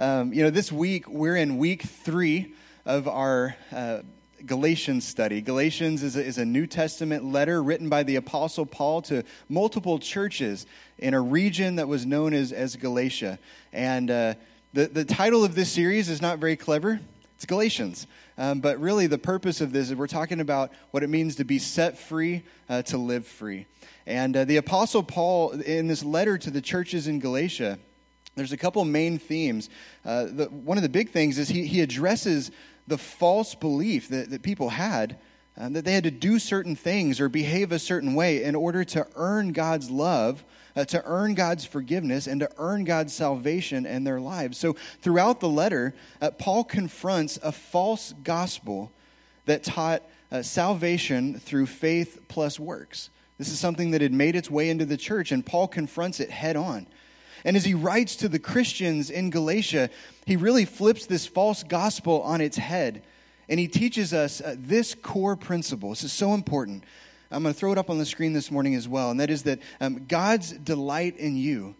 Um, you know, this week we're in week three of our uh, Galatians study. Galatians is a, is a New Testament letter written by the Apostle Paul to multiple churches in a region that was known as, as Galatia. And uh, the, the title of this series is not very clever. It's Galatians. Um, but really, the purpose of this is we're talking about what it means to be set free, uh, to live free. And uh, the Apostle Paul, in this letter to the churches in Galatia, there's a couple main themes. Uh, the, one of the big things is he, he addresses the false belief that, that people had um, that they had to do certain things or behave a certain way in order to earn God's love, uh, to earn God's forgiveness, and to earn God's salvation in their lives. So, throughout the letter, uh, Paul confronts a false gospel that taught uh, salvation through faith plus works. This is something that had made its way into the church, and Paul confronts it head on. And as he writes to the Christians in Galatia, he really flips this false gospel on its head. And he teaches us uh, this core principle. This is so important. I'm going to throw it up on the screen this morning as well. And that is that um, God's delight in you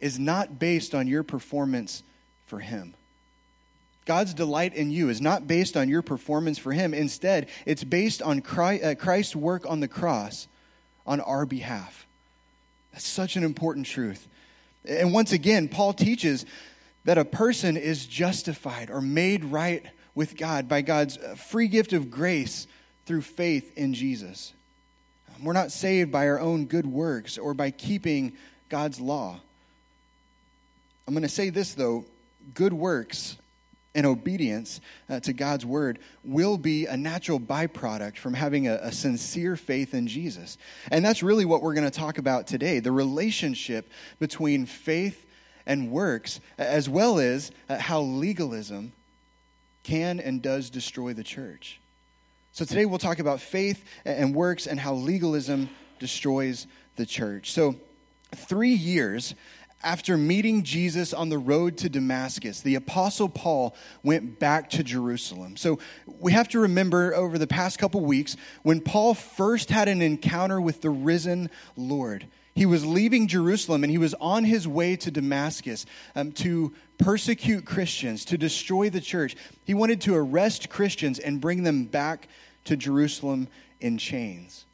is not based on your performance for him. God's delight in you is not based on your performance for him. Instead, it's based on uh, Christ's work on the cross on our behalf. That's such an important truth. And once again, Paul teaches that a person is justified or made right with God by God's uh, free gift of grace through faith in Jesus. Um, we're not saved by our own good works or by keeping God's law. I'm going to say this, though good works and obedience uh, to God's word will be a natural byproduct from having a, a sincere faith in Jesus. And that's really what we're going to talk about today the relationship between faith and works, as well as uh, how legalism can and does destroy the church. So today we'll talk about faith and works and how legalism destroys the church. So, three years after meeting Jesus on the road to Damascus, the Apostle Paul went back to Jerusalem. So we have to remember over the past couple weeks when Paul first had an encounter with the risen Lord. He was leaving Jerusalem and he was on his way to Damascus um, to persecute Christians, to destroy the church. He wanted to arrest Christians and bring them back to Jerusalem in chains.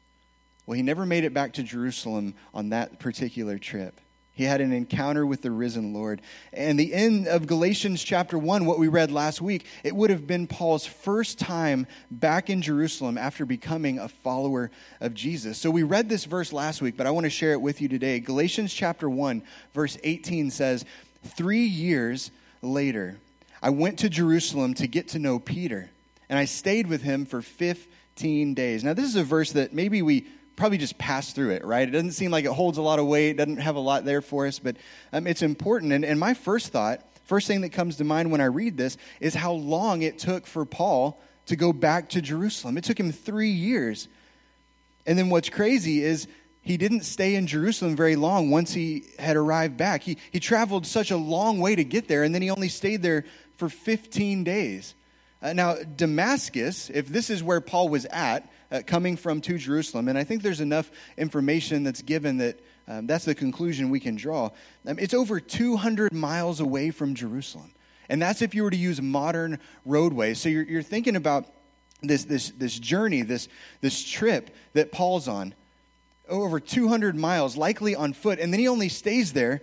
Well, he never made it back to Jerusalem on that particular trip. He had an encounter with the risen Lord. And the end of Galatians chapter 1, what we read last week, it would have been Paul's first time back in Jerusalem after becoming a follower of Jesus. So we read this verse last week, but I want to share it with you today. Galatians chapter 1, verse 18 says, Three years later, I went to Jerusalem to get to know Peter, and I stayed with him for 15 days. Now, this is a verse that maybe we probably just pass through it, right? It doesn't seem like it holds a lot of weight, doesn't have a lot there for us, but um, it's important. And, and my first thought, first thing that comes to mind when I read this, is how long it took for Paul to go back to Jerusalem. It took him three years. And then what's crazy is he didn't stay in Jerusalem very long once he had arrived back. He, he traveled such a long way to get there, and then he only stayed there for 15 days. Uh, now, Damascus, if this is where Paul was at, uh, coming from to Jerusalem. And I think there's enough information that's given that um, that's the conclusion we can draw. Um, it's over 200 miles away from Jerusalem. And that's if you were to use modern roadways. So you're, you're thinking about this, this, this journey, this, this trip that Paul's on, over 200 miles, likely on foot. And then he only stays there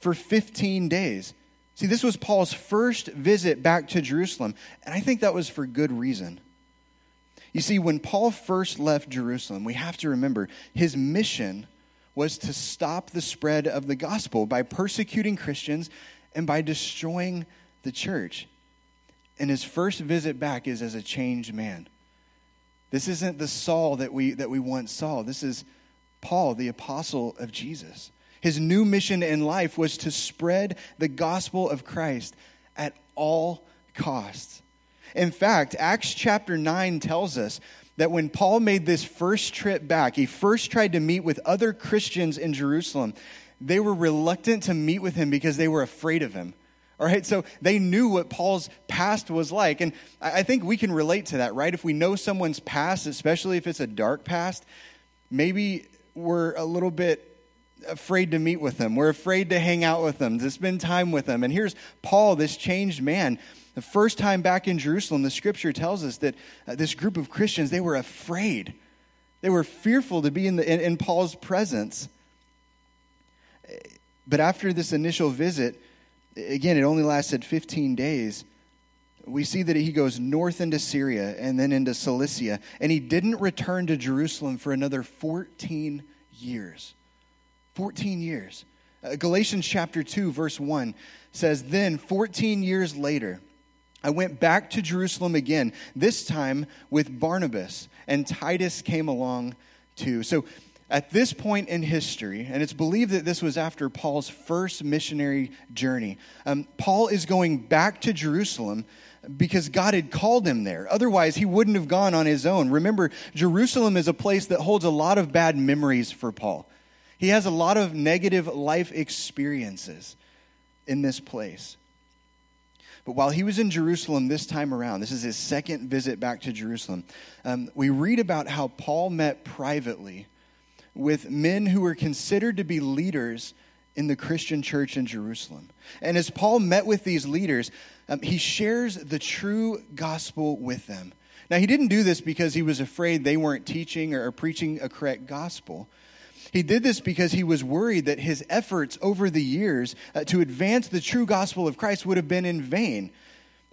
for 15 days. See, this was Paul's first visit back to Jerusalem. And I think that was for good reason. You see, when Paul first left Jerusalem, we have to remember his mission was to stop the spread of the gospel by persecuting Christians and by destroying the church. And his first visit back is as a changed man. This isn't the Saul that we, that we once saw. This is Paul, the apostle of Jesus. His new mission in life was to spread the gospel of Christ at all costs. In fact, Acts chapter 9 tells us that when Paul made this first trip back, he first tried to meet with other Christians in Jerusalem. They were reluctant to meet with him because they were afraid of him. All right, so they knew what Paul's past was like. And I think we can relate to that, right? If we know someone's past, especially if it's a dark past, maybe we're a little bit afraid to meet with them. We're afraid to hang out with them, to spend time with them. And here's Paul, this changed man. The first time back in Jerusalem, the scripture tells us that uh, this group of Christians, they were afraid. They were fearful to be in, the, in, in Paul's presence. But after this initial visit, again, it only lasted 15 days. We see that he goes north into Syria and then into Cilicia, and he didn't return to Jerusalem for another 14 years. 14 years. Uh, Galatians chapter 2, verse 1 says, Then 14 years later, I went back to Jerusalem again, this time with Barnabas, and Titus came along too. So at this point in history, and it's believed that this was after Paul's first missionary journey, um, Paul is going back to Jerusalem because God had called him there. Otherwise, he wouldn't have gone on his own. Remember, Jerusalem is a place that holds a lot of bad memories for Paul. He has a lot of negative life experiences in this place. But while he was in Jerusalem this time around, this is his second visit back to Jerusalem, um, we read about how Paul met privately with men who were considered to be leaders in the Christian church in Jerusalem. And as Paul met with these leaders, um, he shares the true gospel with them. Now, he didn't do this because he was afraid they weren't teaching or preaching a correct gospel. He did this because he was worried that his efforts over the years uh, to advance the true gospel of Christ would have been in vain.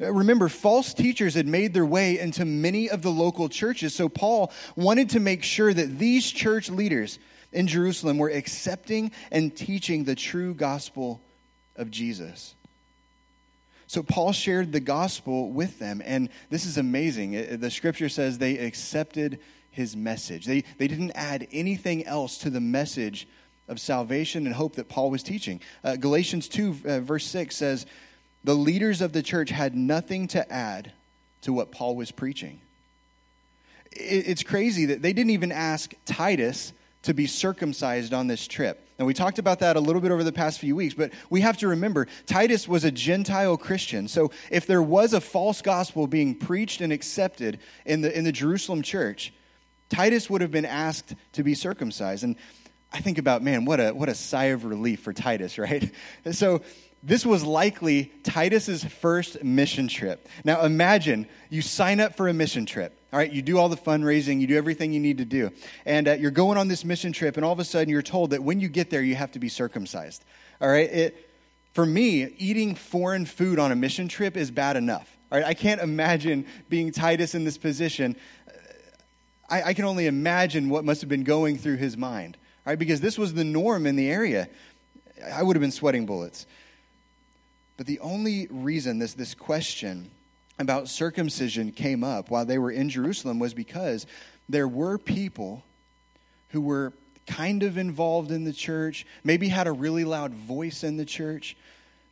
Uh, remember, false teachers had made their way into many of the local churches, so Paul wanted to make sure that these church leaders in Jerusalem were accepting and teaching the true gospel of Jesus. So Paul shared the gospel with them, and this is amazing. The scripture says they accepted his message. They, they didn't add anything else to the message of salvation and hope that Paul was teaching. Uh, Galatians 2, uh, verse 6 says, The leaders of the church had nothing to add to what Paul was preaching. It, it's crazy that they didn't even ask Titus to be circumcised on this trip. And we talked about that a little bit over the past few weeks, but we have to remember Titus was a Gentile Christian. So if there was a false gospel being preached and accepted in the, in the Jerusalem church, Titus would have been asked to be circumcised. And I think about, man, what a, what a sigh of relief for Titus, right? So this was likely Titus's first mission trip. Now imagine you sign up for a mission trip. All right, you do all the fundraising, you do everything you need to do. And uh, you're going on this mission trip, and all of a sudden you're told that when you get there, you have to be circumcised. All right, it, for me, eating foreign food on a mission trip is bad enough. All right, I can't imagine being Titus in this position I, I can only imagine what must have been going through his mind, right? Because this was the norm in the area. I would have been sweating bullets. But the only reason this, this question about circumcision came up while they were in Jerusalem was because there were people who were kind of involved in the church, maybe had a really loud voice in the church.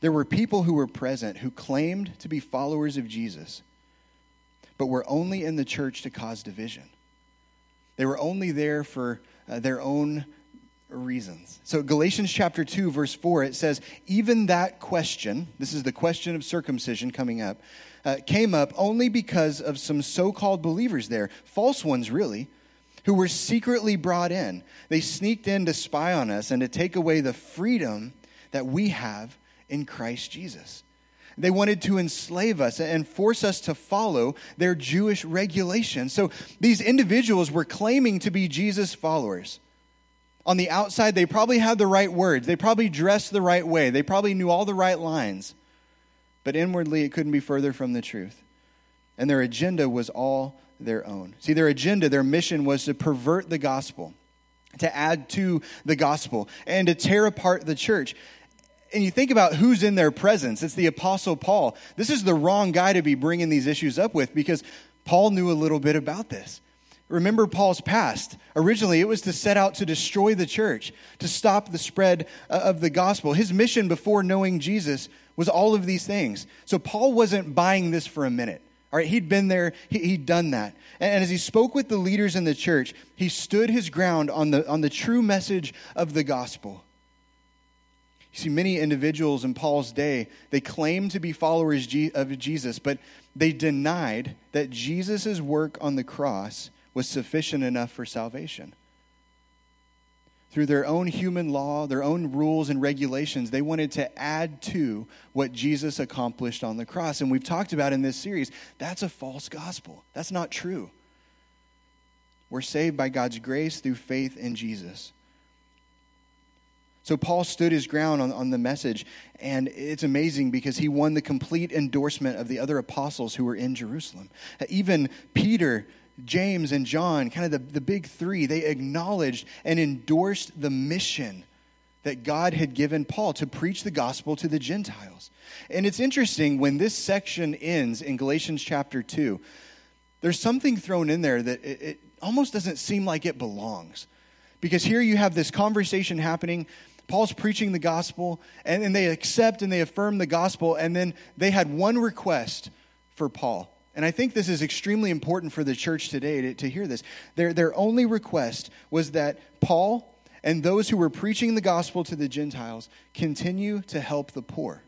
There were people who were present who claimed to be followers of Jesus, but were only in the church to cause division. They were only there for uh, their own reasons. So, Galatians chapter 2, verse 4, it says, Even that question, this is the question of circumcision coming up, uh, came up only because of some so called believers there, false ones really, who were secretly brought in. They sneaked in to spy on us and to take away the freedom that we have in Christ Jesus. They wanted to enslave us and force us to follow their Jewish regulations. So these individuals were claiming to be Jesus followers. On the outside, they probably had the right words. They probably dressed the right way. They probably knew all the right lines. But inwardly, it couldn't be further from the truth. And their agenda was all their own. See, their agenda, their mission was to pervert the gospel, to add to the gospel, and to tear apart the church and you think about who's in their presence, it's the Apostle Paul. This is the wrong guy to be bringing these issues up with because Paul knew a little bit about this. Remember Paul's past. Originally, it was to set out to destroy the church, to stop the spread uh, of the gospel. His mission before knowing Jesus was all of these things. So Paul wasn't buying this for a minute. All right, he'd been there, he, had done that. And, as he spoke with the leaders in the church, he stood his ground on the, on the true message of the gospel. You see, many individuals in Paul's day, they claimed to be followers of Jesus, but they denied that Jesus' work on the cross was sufficient enough for salvation. through their own human law, their own rules and regulations, they wanted to add to what Jesus accomplished on the cross. And we've talked about in this series, that's a false gospel. That's not true. We're saved by God's grace through faith in Jesus. So Paul stood his ground on, on the message, and it's amazing because he won the complete endorsement of the other apostles who were in Jerusalem. Even Peter, James, and John, kind of the, the big three, they acknowledged and endorsed the mission that God had given Paul to preach the gospel to the Gentiles. And it's interesting when this section ends in Galatians chapter 2, there's something thrown in there that it, it almost doesn't seem like it belongs. Because here you have this conversation happening Paul's preaching the gospel, and, and they accept and they affirm the gospel, and then they had one request for Paul. And I think this is extremely important for the church today to, to hear this. Their, their only request was that Paul and those who were preaching the gospel to the Gentiles continue to help the poor.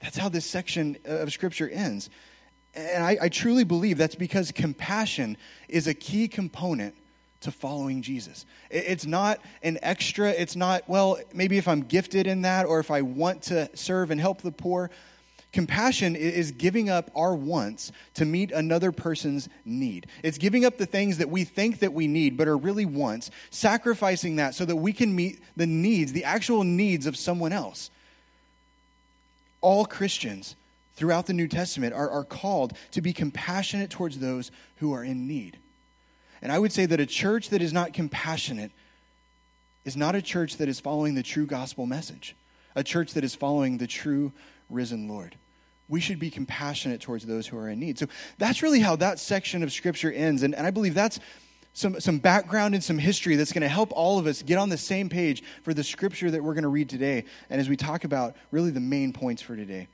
That's how this section of Scripture ends. And I, I truly believe that's because compassion is a key component to following Jesus. It's not an extra, it's not, well, maybe if I'm gifted in that or if I want to serve and help the poor. Compassion is giving up our wants to meet another person's need. It's giving up the things that we think that we need but are really wants, sacrificing that so that we can meet the needs, the actual needs of someone else. All Christians throughout the New Testament are, are called to be compassionate towards those who are in need. And I would say that a church that is not compassionate is not a church that is following the true gospel message, a church that is following the true risen Lord. We should be compassionate towards those who are in need. So that's really how that section of Scripture ends. And, and I believe that's some, some background and some history that's going to help all of us get on the same page for the Scripture that we're going to read today. And as we talk about really the main points for today.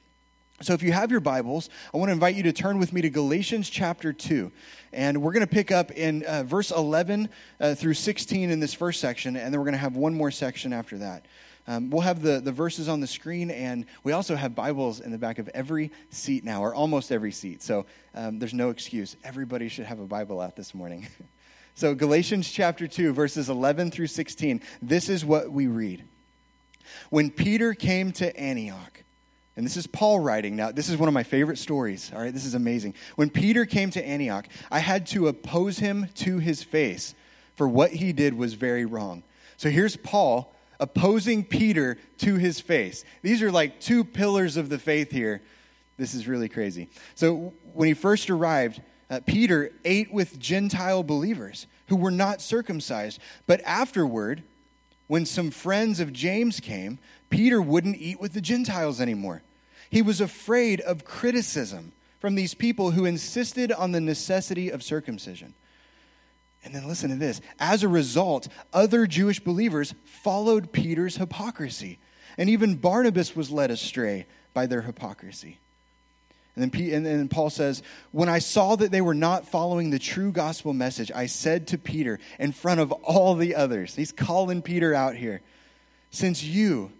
So, if you have your Bibles, I want to invite you to turn with me to Galatians chapter 2. And we're going to pick up in uh, verse 11 uh, through 16 in this first section, and then we're going to have one more section after that. Um, we'll have the, the verses on the screen, and we also have Bibles in the back of every seat now, or almost every seat. So, um, there's no excuse. Everybody should have a Bible out this morning. so, Galatians chapter 2, verses 11 through 16, this is what we read. When Peter came to Antioch, and this is Paul writing now. This is one of my favorite stories. All right, this is amazing. When Peter came to Antioch, I had to oppose him to his face, for what he did was very wrong. So here's Paul opposing Peter to his face. These are like two pillars of the faith here. This is really crazy. So when he first arrived, uh, Peter ate with Gentile believers who were not circumcised. But afterward, when some friends of James came, Peter wouldn't eat with the Gentiles anymore. He was afraid of criticism from these people who insisted on the necessity of circumcision. And then listen to this. As a result, other Jewish believers followed Peter's hypocrisy. And even Barnabas was led astray by their hypocrisy. And then, and then Paul says, When I saw that they were not following the true gospel message, I said to Peter in front of all the others, he's calling Peter out here, since you,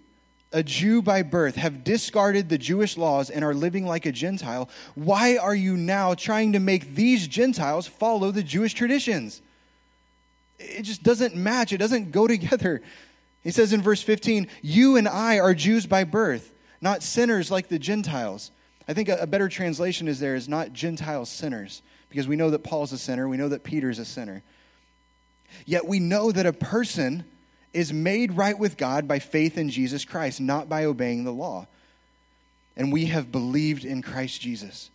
a Jew by birth, have discarded the Jewish laws and are living like a Gentile, why are you now trying to make these Gentiles follow the Jewish traditions? It just doesn't match, it doesn't go together. He says in verse 15, You and I are Jews by birth, not sinners like the Gentiles. I think a better translation is there is not Gentile sinners, because we know that Paul's a sinner, we know that Peter's a sinner. Yet we know that a person is made right with God by faith in Jesus Christ, not by obeying the law. And we have believed in Christ Jesus,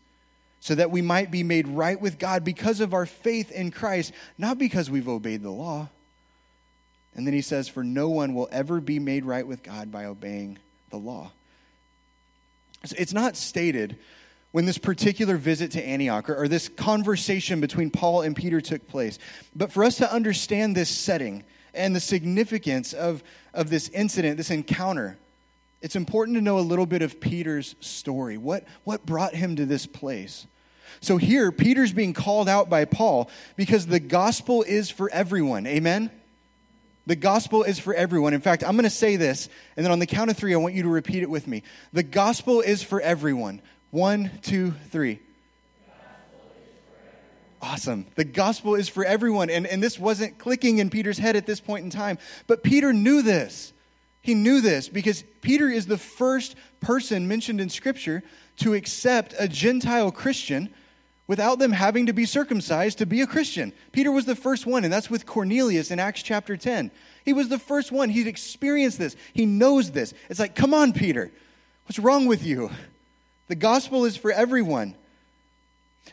so that we might be made right with God because of our faith in Christ, not because we've obeyed the law. And then he says, For no one will ever be made right with God by obeying the law. It's not stated when this particular visit to Antioch or, or, this conversation between Paul and Peter took place. But for us to understand this setting, and the significance of, of this incident, this encounter, it's important to know a little bit of Peter's story. What, what brought him to this place? So here, Peter's being called out by Paul because the gospel is for everyone. Amen? The gospel is for everyone. In fact, I'm going to say this, and then on the count of three, I want you to repeat it with me. The gospel is for everyone. One, two, three. Awesome. The gospel is for everyone. And, and this wasn't clicking in Peter's head at this point in time. But Peter knew this. He knew this because Peter is the first person mentioned in Scripture to accept a Gentile Christian without them having to be circumcised to be a Christian. Peter was the first one, and that's with Cornelius in Acts chapter 10. He was the first one. He'd experienced this, he knows this. It's like, come on, Peter, what's wrong with you? The gospel is for everyone.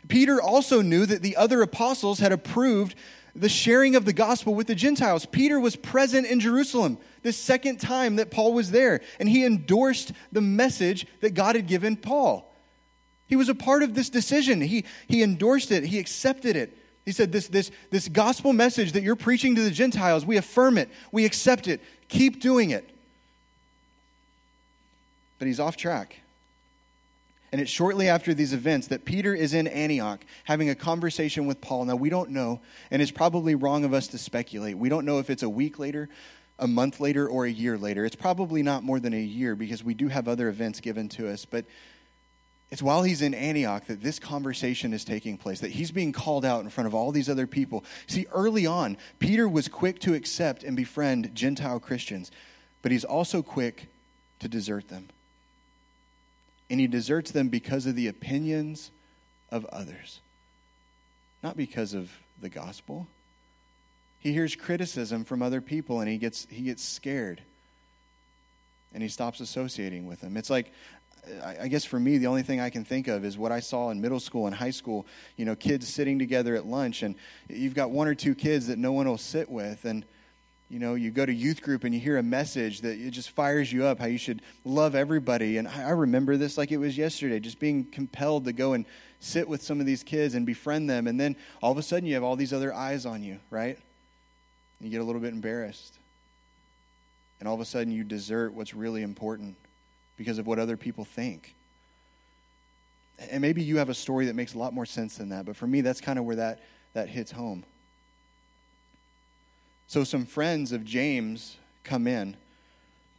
Peter also knew that the other apostles had approved the sharing of the gospel with the Gentiles. Peter was present in Jerusalem the second time that Paul was there, and he endorsed the message that God had given Paul. He was a part of this decision. He, he endorsed it, he accepted it. He said, this, this, this gospel message that you're preaching to the Gentiles, we affirm it, we accept it, keep doing it. But he's off track. And it's shortly after these events that Peter is in Antioch having a conversation with Paul. Now, we don't know, and it's probably wrong of us to speculate. We don't know if it's a week later, a month later, or a year later. It's probably not more than a year because we do have other events given to us. But it's while he's in Antioch that this conversation is taking place, that he's being called out in front of all these other people. See, early on, Peter was quick to accept and befriend Gentile Christians, but he's also quick to desert them and he deserts them because of the opinions of others, not because of the gospel. He hears criticism from other people and he gets, he gets scared and he stops associating with them. It's like, I guess for me, the only thing I can think of is what I saw in middle school and high school. You know, kids sitting together at lunch, and you've got one or two kids that no one will sit with, and you know, you go to youth group and you hear a message that it just fires you up how you should love everybody. And I remember this like it was yesterday, just being compelled to go and sit with some of these kids and befriend them. And then all of a sudden you have all these other eyes on you, right? And you get a little bit embarrassed. And all of a sudden you desert what's really important because of what other people think. And maybe you have a story that makes a lot more sense than that. But for me, that's kind of where that, that hits home. So some friends of James come in.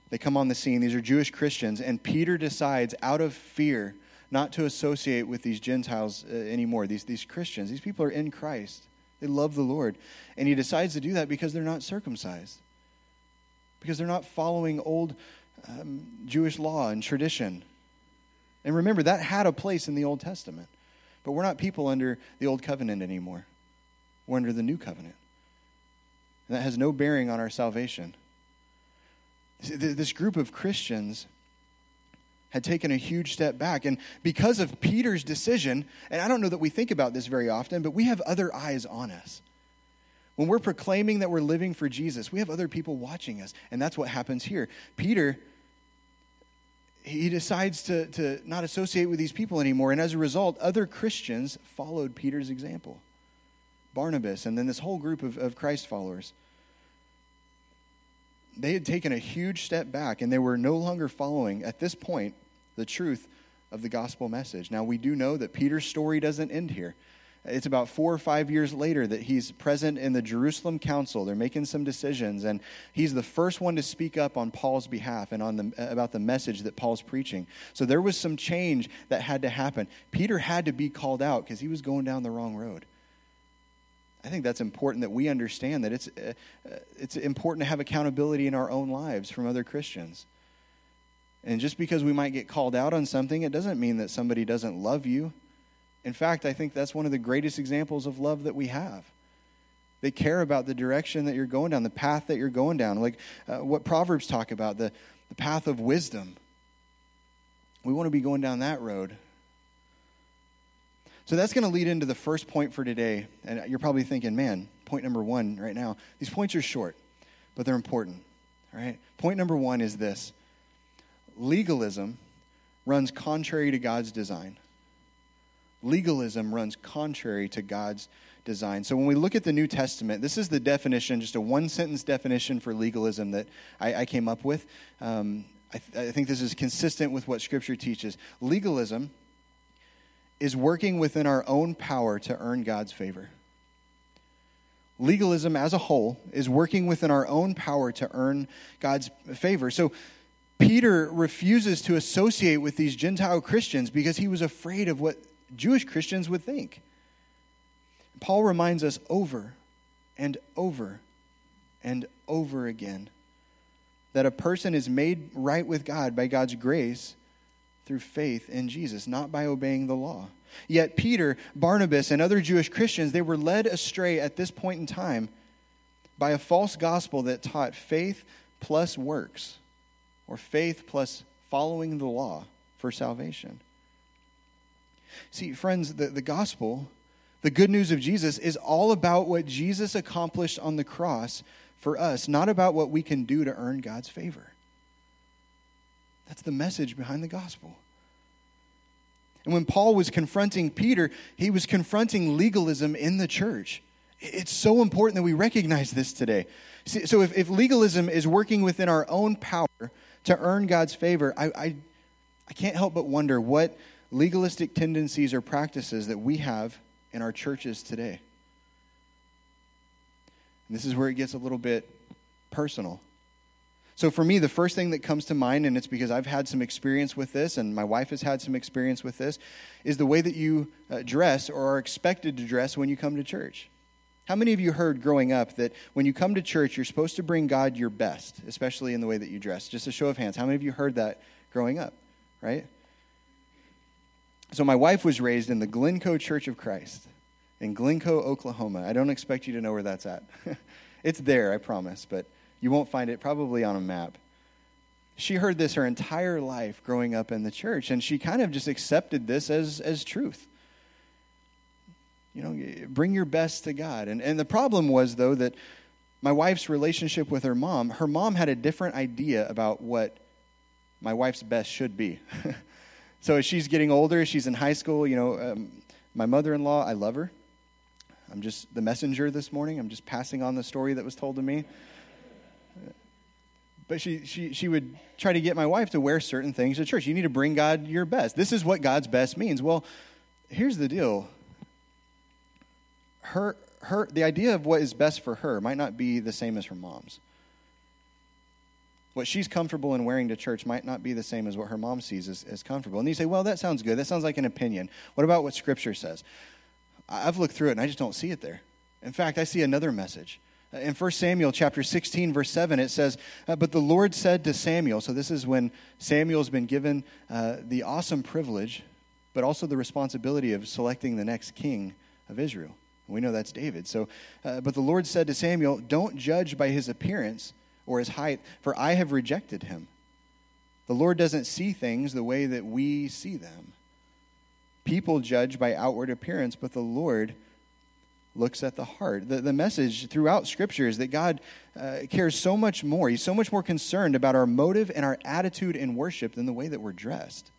They come on the scene. These are Jewish Christians. And Peter decides, out of fear, not to associate with these Gentiles uh, anymore, these, these Christians. These people are in Christ, they love the Lord. And he decides to do that because they're not circumcised, because they're not following old um, Jewish law and tradition. And remember, that had a place in the Old Testament. But we're not people under the Old Covenant anymore, we're under the New Covenant. And that has no bearing on our salvation. This group of Christians had taken a huge step back. And because of Peter's decision, and I don't know that we think about this very often, but we have other eyes on us. When we're proclaiming that we're living for Jesus, we have other people watching us. And that's what happens here. Peter, he decides to, to not associate with these people anymore. And as a result, other Christians followed Peter's example. Barnabas, and then this whole group of, of Christ followers. They had taken a huge step back and they were no longer following, at this point, the truth of the gospel message. Now, we do know that Peter's story doesn't end here. It's about four or five years later that he's present in the Jerusalem council. They're making some decisions, and he's the first one to speak up on Paul's behalf and on the, about the message that Paul's preaching. So there was some change that had to happen. Peter had to be called out because he was going down the wrong road. I think that's important that we understand that it's, uh, uh, it's important to have accountability in our own lives from other Christians. And just because we might get called out on something, it doesn't mean that somebody doesn't love you. In fact, I think that's one of the greatest examples of love that we have. They care about the direction that you're going down, the path that you're going down, like uh, what Proverbs talk about, the, the path of wisdom. We want to be going down that road. So that's going to lead into the first point for today. And you're probably thinking, man, point number one right now. These points are short, but they're important. All right? Point number one is this legalism runs contrary to God's design. Legalism runs contrary to God's design. So when we look at the New Testament, this is the definition, just a one sentence definition for legalism that I, I came up with. Um, I, th- I think this is consistent with what Scripture teaches. Legalism is working within our own power to earn God's favor. Legalism as a whole is working within our own power to earn God's favor. So Peter refuses to associate with these Gentile Christians because he was afraid of what Jewish Christians would think. Paul reminds us over and over and over again that a person is made right with God by God's grace through faith in Jesus, not by obeying the law. Yet Peter, Barnabas, and other Jewish Christians, they were led astray at this point in time by a false gospel that taught faith plus works, or faith plus following the law for salvation. See, friends, the, the gospel, the good news of Jesus, is all about what Jesus accomplished on the cross for us, not about what we can do to earn God's favor. That's the message behind the gospel. And when Paul was confronting Peter, he was confronting legalism in the church. It's so important that we recognize this today. So, if, if legalism is working within our own power to earn God's favor, I, I, I can't help but wonder what legalistic tendencies or practices that we have in our churches today. And this is where it gets a little bit personal. So, for me, the first thing that comes to mind, and it's because I've had some experience with this, and my wife has had some experience with this, is the way that you uh, dress or are expected to dress when you come to church. How many of you heard growing up that when you come to church, you're supposed to bring God your best, especially in the way that you dress? Just a show of hands. How many of you heard that growing up, right? So, my wife was raised in the Glencoe Church of Christ in Glencoe, Oklahoma. I don't expect you to know where that's at. it's there, I promise, but you won't find it probably on a map. She heard this her entire life growing up in the church, and she kind of just accepted this as, as truth you know, bring your best to God. And, and the problem was, though, that my wife's relationship with her mom, her mom had a different idea about what my wife's best should be. so as she's getting older, she's in high school, you know, um, my mother in law, I love her. I'm just the messenger this morning. I'm just passing on the story that was told to me. But she, she, she would try to get my wife to wear certain things to church. You need to bring God your best. This is what God's best means. Well, here's the deal her, her, the idea of what is best for her might not be the same as her mom's. What she's comfortable in wearing to church might not be the same as what her mom sees as, as comfortable. And you say, well, that sounds good. That sounds like an opinion. What about what Scripture says? I've looked through it and I just don't see it there. In fact, I see another message. In 1 Samuel chapter 16, verse 7, it says, uh, But the Lord said to Samuel, so this is when Samuel's been given uh, the awesome privilege, but also the responsibility of selecting the next king of Israel. We know that's David. So, uh, but the Lord said to Samuel, Don't judge by his appearance or his height, for I have rejected him. The Lord doesn't see things the way that we see them. People judge by outward appearance, but the Lord looks at the heart. The, the message throughout Scripture is that God uh, cares so much more. He's so much more concerned about our motive and our attitude in worship than the way that we're dressed.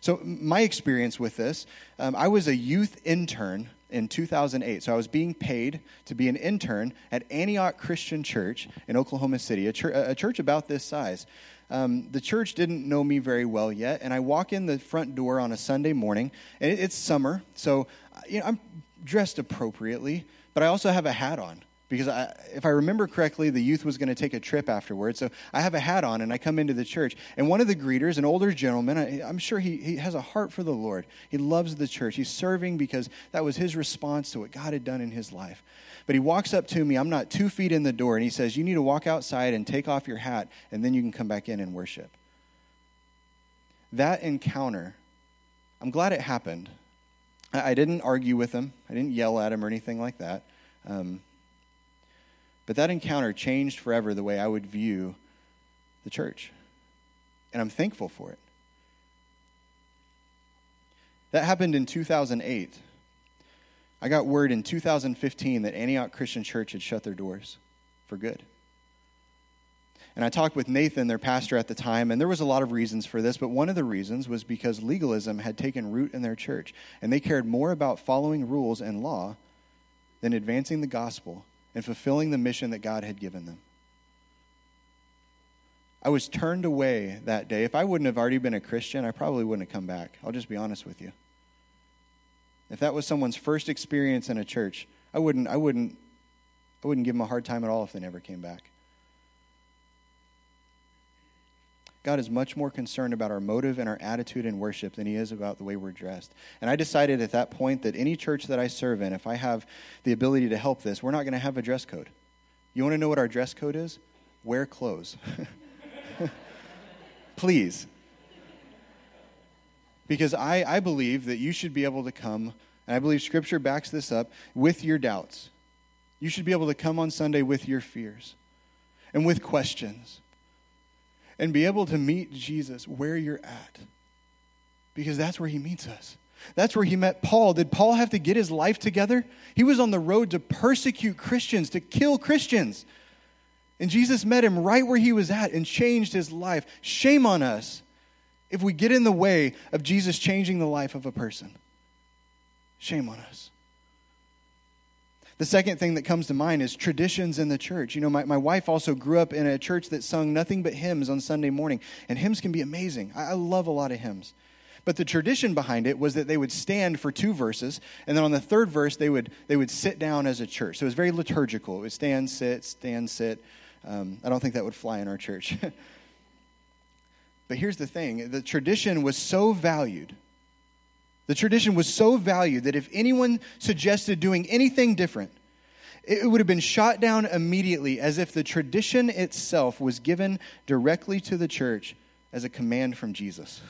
So, my experience with this, um, I was a youth intern in 2008. So I was being paid to be an intern at Antioch Christian Church in Oklahoma City, a, church, a church about this size. Um, the church didn't know me very well yet, and I walk in the front door on a Sunday morning, and it's summer, so you know, I'm dressed appropriately, but I also have a hat on because I, if I remember correctly, the youth was going to take a trip afterwards. So I have a hat on and I come into the church. And one of the greeters, an older gentleman, I, am sure he, he has a heart for the Lord. He loves the church. He's serving because that was his response to what God had done in his life. But he walks up to me. I'm not two feet in the door. And he says, You need to walk outside and take off your hat, and then you can come back in and worship. That encounter, I'm glad it happened. I, didn't argue with him, I didn't yell at him or anything like that. Um, but that encounter changed forever the way I would view the church. And I'm thankful for it. That happened in 2008. I got word in 2015 that Antioch Christian Church had shut their doors for good. And I talked with Nathan, their pastor at the time, and there was a lot of reasons for this, but one of the reasons was because legalism had taken root in their church, and they cared more about following rules and law than advancing the gospel and fulfilling the mission that God had given them. I was turned away that day. If I wouldn't have already been a Christian, I probably wouldn't have come back. I'll just be honest with you. If that was someone's first experience in a church, I wouldn't, I wouldn't, I wouldn't give them a hard time at all if they never came back. God is much more concerned about our motive and our attitude in worship than he is about the way we're dressed. And I decided at that point that any church that I serve in, if I have the ability to help this, we're not going to have a dress code. You want to know what our dress code is? Wear clothes. Please. Because I, I believe that you should be able to come, and I believe Scripture backs this up, with your doubts. You should be able to come on Sunday with your fears and with questions and be able to meet Jesus where you're at. Because that's where he meets us. That's where he met Paul. Did Paul have to get his life together? He was on the road to persecute Christians, to kill Christians. And Jesus met him right where he was at and changed his life. Shame on us if we get in the way of Jesus changing the life of a person. Shame on us. The second thing that comes to mind is traditions in the church. You know, my, my wife also grew up in a church that sung nothing but hymns on Sunday morning, and hymns can be amazing. I, I love a lot of hymns. But the tradition behind it was that they would stand for two verses, and then on the third verse, they would, they would sit down as a church. So it was very liturgical. It would stand, sit, stand, sit. Um, I don't think that would fly in our church. but here's the thing the tradition was so valued the tradition was so valued that if anyone suggested doing anything different, it would have been shot down immediately as if the tradition itself was given directly to the church as a command from Jesus.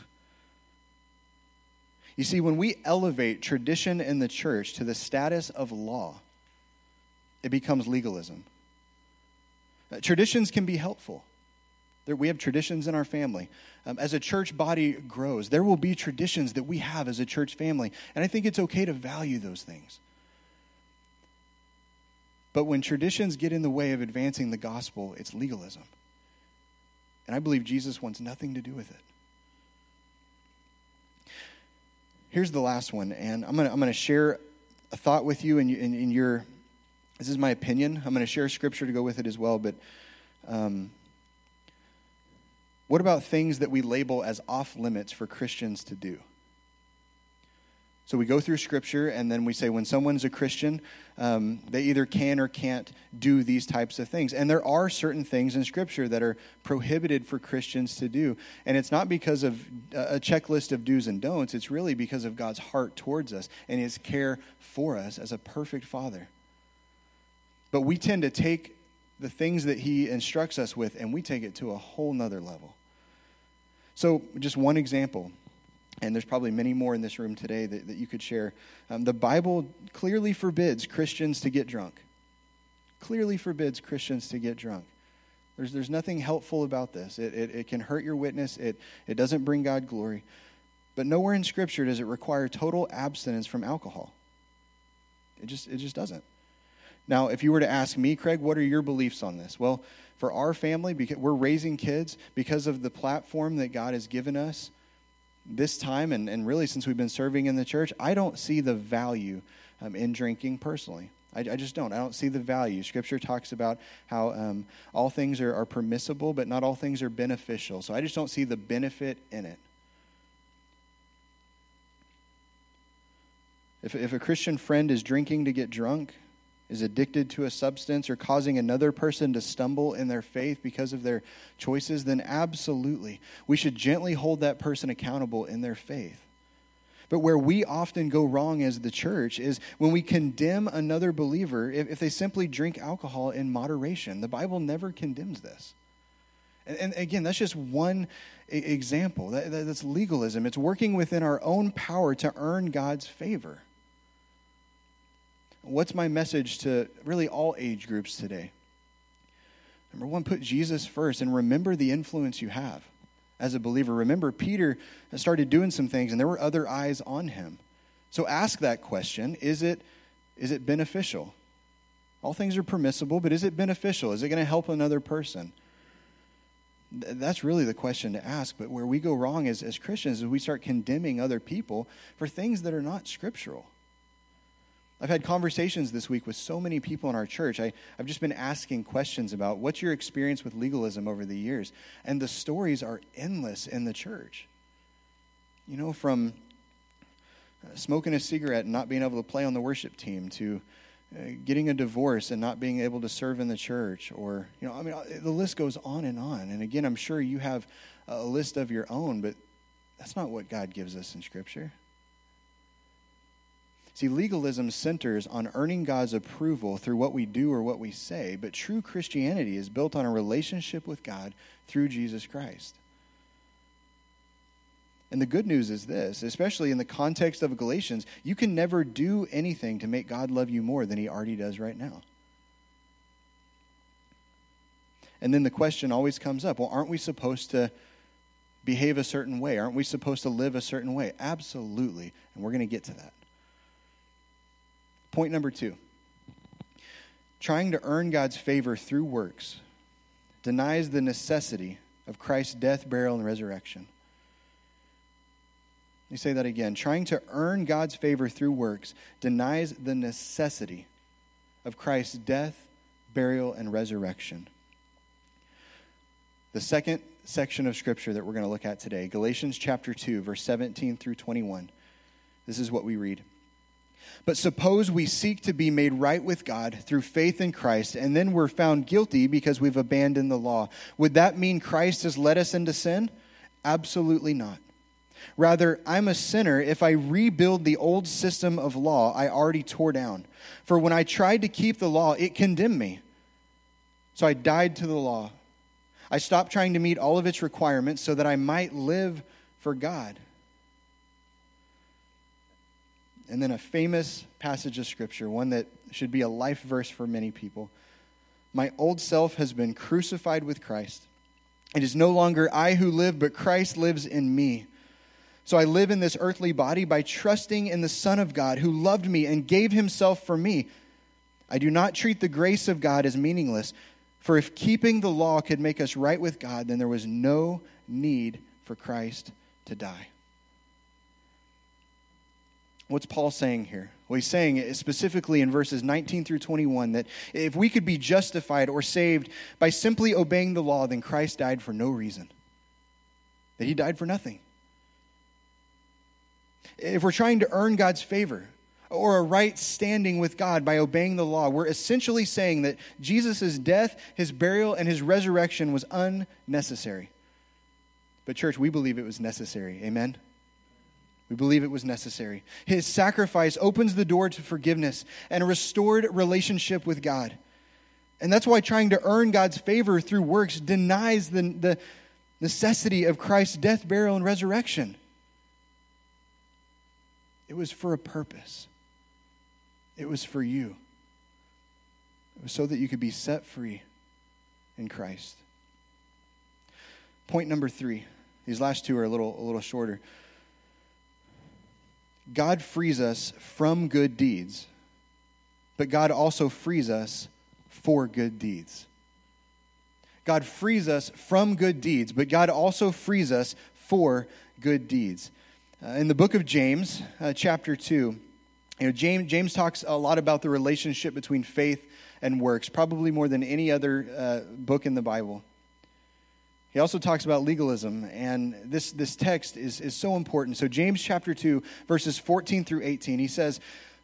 You see, when we elevate tradition in the church to the status of law, it becomes legalism. Traditions can be helpful. We have traditions in our family. Um, as a church body grows, there will be traditions that we have as a church family. And I think it's okay to value those things. But when traditions get in the way of advancing the gospel, it's legalism. And I believe Jesus wants nothing to do with it. Here's the last one, and I'm going to I'm to share a thought with you, and in, in, in, your, this is my opinion. I'm going to share scripture to go with it as well, but um, what about things that we label as off limits for Christians to do? So we go through Scripture, and then we say when someone's a Christian, um, they either can or can't do these types of things. And there are certain things in Scripture that are prohibited for Christians to do. And it's not because of a checklist of do's and don'ts, it's really because of God's heart towards us and His care for us as a perfect Father. But we tend to take the things that He instructs us with and we take it to a whole nother level. So, just one example, and there's probably many more in this room today that, that you could share. Um, the Bible clearly forbids Christians to get drunk. Clearly forbids Christians to get drunk. There's, there's nothing helpful about this. It, it, it can hurt your witness, it, it doesn't bring God glory. But nowhere in Scripture does it require total abstinence from alcohol. It just, it just doesn't. Now, if you were to ask me, Craig, what are your beliefs on this? Well, for our family, because we're raising kids because of the platform that God has given us this time, and, and really since we've been serving in the church, I don't see the value um, in drinking personally. I, I, just don't. I don't see the value. Scripture talks about how um, all things are, are permissible, but not all things are beneficial. So I just don't see the benefit in it. If, if a Christian friend is drinking to get drunk, is addicted to a substance or causing another person to stumble in their faith because of their choices, then absolutely, we should gently hold that person accountable in their faith. But where we often go wrong as the church is when we condemn another believer if, if they simply drink alcohol in moderation. The Bible never condemns this. And, and again, that's just one example. That, that's legalism. It's working within our own power to earn God's favor. What's my message to really all age groups today? Number one, put Jesus first and remember the influence you have as a believer. Remember, Peter started doing some things and there were other eyes on him. So ask that question is it, is it beneficial? All things are permissible, but is it beneficial? Is it going to help another person? That's really the question to ask. But where we go wrong as, as Christians is we start condemning other people for things that are not scriptural. I've had conversations this week with so many people in our church. I, have just been asking questions about what's your experience with legalism over the years. And the stories are endless in the church. You know, from uh, smoking a cigarette and not being able to play on the worship team to uh, getting a divorce and not being able to serve in the church or you know i mean uh, the list goes on and on and again i'm sure you have a list of your own, but that's not what God gives us in Scripture. See, legalism centers on earning God's approval through what we do or what we say, but true Christianity is built on a relationship with God through Jesus Christ. And the good news is this, especially in the context of Galatians, you can never do anything to make God love you more than he already does right now. And then the question always comes up well, aren't we supposed to behave a certain way? Aren't we supposed to live a certain way? Absolutely. And we're going to get to that. Point number two trying to earn God's favor through works denies the necessity of Christ's death, burial, and resurrection. Let me say that again. Trying to earn God's favor through works denies the necessity of Christ's death, burial, and resurrection. The second section of Scripture that we're going to look at today, Galatians chapter 2, verse 17 through 21. This is what we read. But suppose we seek to be made right with God through faith in Christ, and then we're found guilty because we've abandoned the law. Would that mean Christ has led us into sin? Absolutely not. Rather, I'm a sinner if I rebuild the old system of law I already tore down. For when I tried to keep the law, it condemned me. So I died to the law. I stopped trying to meet all of its requirements so that I might live for God. And then a famous passage of Scripture, one that should be a life verse for many people. My old self has been crucified with Christ. It is no longer I who live, but Christ lives in me. So I live in this earthly body by trusting in the Son of God who loved me and gave himself for me. I do not treat the grace of God as meaningless, for if keeping the law could make us right with God, then there was no need for Christ to die. What's Paul saying here? Well, he's saying specifically in verses 19 through 21 that if we could be justified or saved by simply obeying the law, then Christ died for no reason. That he died for nothing. If we're trying to earn God's favor or a right standing with God by obeying the law, we're essentially saying that Jesus' death, his burial, and his resurrection was unnecessary. But, church, we believe it was necessary. Amen? We believe it was necessary. His sacrifice opens the door to forgiveness and a restored relationship with God. And that's why trying to earn God's favor through works denies the, the necessity of Christ's death, burial, and resurrection. It was for a purpose, it was for you. It was so that you could be set free in Christ. Point number three. These last two are a little, a little shorter. God frees us from good deeds, but God also frees us for good deeds. God frees us from good deeds, but God also frees us for good deeds. Uh, in the book of James, uh, chapter 2, you know, James, James talks a lot about the relationship between faith and works, probably more than any other uh, book in the Bible. He also talks about legalism, and this, this text is, is so important. So, James chapter 2, verses 14 through 18, he says,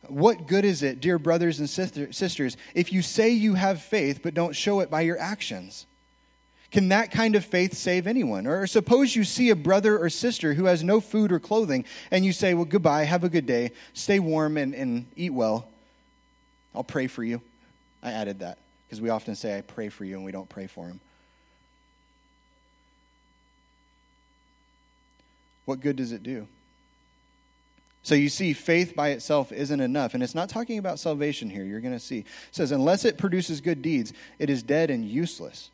What good is it, dear brothers and sister, sisters, if you say you have faith but don't show it by your actions? Can that kind of faith save anyone? Or suppose you see a brother or sister who has no food or clothing, and you say, Well, goodbye, have a good day, stay warm and, and eat well. I'll pray for you. I added that because we often say, I pray for you, and we don't pray for him. What good does it do? So you see, faith by itself isn't enough. And it's not talking about salvation here. You're going to see. It says, unless it produces good deeds, it is dead and useless.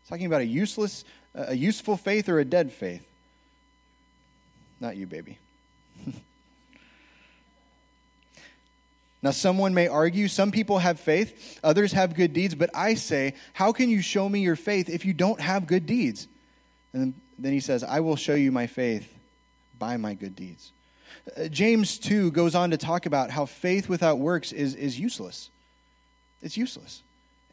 It's talking about a useless, a useful faith or a dead faith. Not you, baby. now, someone may argue some people have faith, others have good deeds, but I say, how can you show me your faith if you don't have good deeds? And then he says, I will show you my faith by my good deeds. Uh, James 2 goes on to talk about how faith without works is, is useless. It's useless.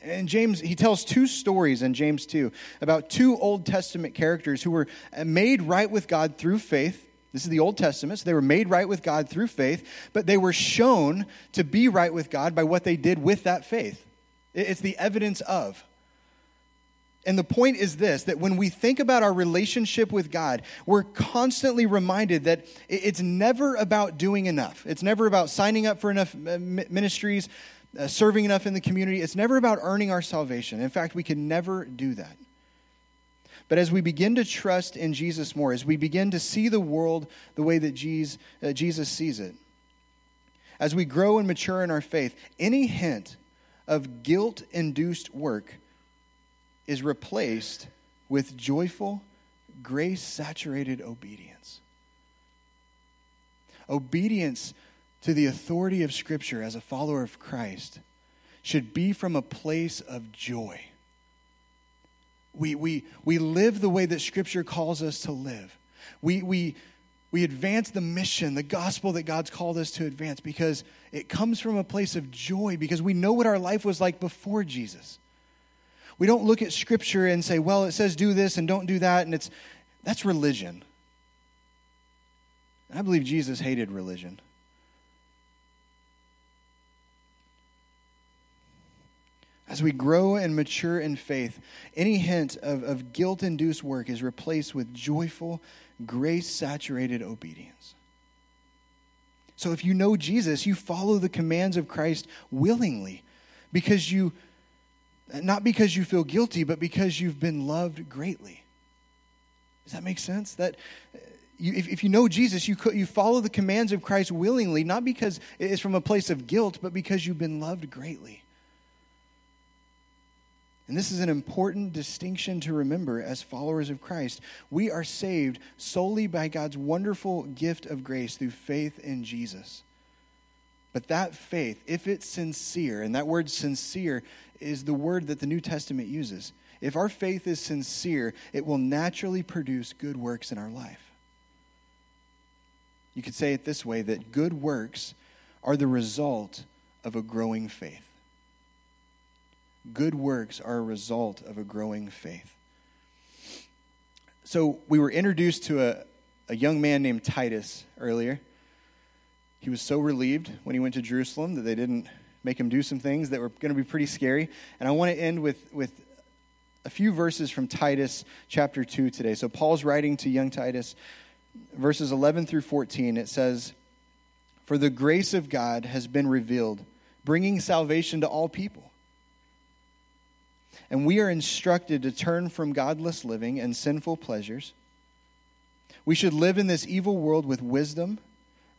And James, he tells two stories in James 2 about two Old Testament characters who were made right with God through faith. This is the Old Testament. So they were made right with God through faith, but they were shown to be right with God by what they did with that faith. It's the evidence of. And the point is this that when we think about our relationship with God, we're constantly reminded that it's never about doing enough. It's never about signing up for enough uh, ministries, uh, serving enough in the community. It's never about earning our salvation. In fact, we can never do that. But as we begin to trust in Jesus more, as we begin to see the world the way that uh, Jesus sees it, as we grow and mature in our faith, any hint of guilt induced work is replaced with joyful, grace saturated obedience. Obedience to the authority of Scripture as a follower of Christ should be from a place of joy. We, we, we live the way that Scripture calls us to live. We, we, we advance the mission, the gospel that God's called us to advance because it comes from a place of joy because we know what our life was like before Jesus. We don't look at scripture and say, well, it says do this and don't do that and it's that's religion. I believe Jesus hated religion. As we grow and mature in faith, any hint of, of guilt induced work is replaced with joyful, grace saturated obedience. So if you know Jesus, you follow the commands of Christ willingly because you, not because you feel guilty, but because you've been loved greatly. Does that make sense? That uh, you, if, if you know Jesus, you, you follow the commands of Christ willingly, not because it's from a place of guilt, but because you've been loved greatly. And this is an important distinction to remember as followers of Christ. We are saved solely by God's wonderful gift of grace through faith in Jesus. But that faith, if it's sincere, and that word sincere is the word that the New Testament uses. If our faith is sincere, it will naturally produce good works in our life. You could say it this way that good works are the result of a growing faith good works are a result of a growing faith. So we were introduced to a, a young man named Titus earlier. He was so relieved when he went to Jerusalem that they didn't make him do some things that were going to be pretty scary. And I want to end with, with a few verses from Titus chapter 2 today. So Paul's writing to young Titus, verses 11 through 14. It says, For the grace of God has been revealed, bringing salvation to all people and we are instructed to turn from godless living and sinful pleasures. We should live in this evil world with wisdom,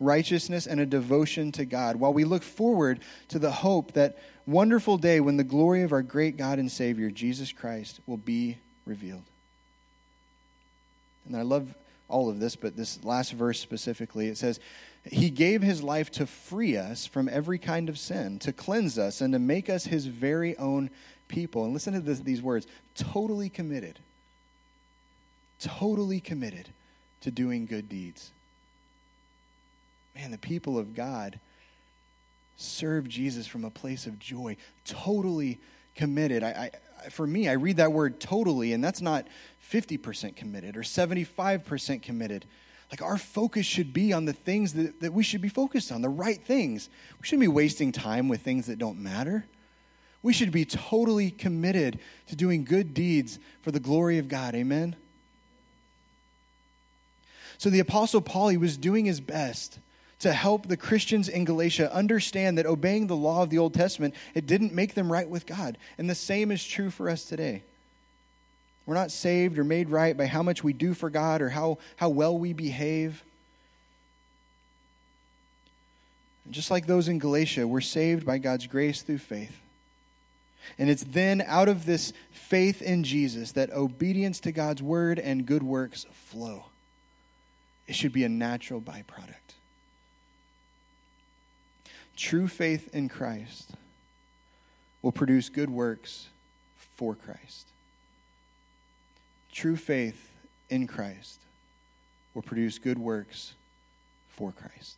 righteousness, and a devotion to God while we look forward to the hope that wonderful day when the glory of our great God and Savior, Jesus Christ, will be revealed. And I love all of this, but this last verse specifically, it says, He gave His life to free us from every kind of sin, to cleanse us, and to make us His very own people, and listen to this, these words totally committed, totally committed to doing good deeds. Man, the people of God serve Jesus from a place of joy, totally committed. I, I, for me, I read that word totally, and that's not 50% committed or 75% committed. Like our focus should be on the things that, that we should be focused on, the right things. We shouldn't be wasting time with things that don't matter. We should be totally committed to doing good deeds for the glory of God. Amen? So the Apostle Paul, he was doing his best to help the Christians in Galatia understand that obeying the law of the Old Testament, it didn't make them right with God. And the same is true for us today. We're not saved or made right by how much we do for God or how, how well we behave. And just like those in Galatia, we're saved by God's grace through faith. And it's then out of this faith in Jesus that obedience to God's word and good works flow. It should be a natural byproduct. True faith in Christ will produce good works for Christ. True faith in Christ will produce good works for Christ.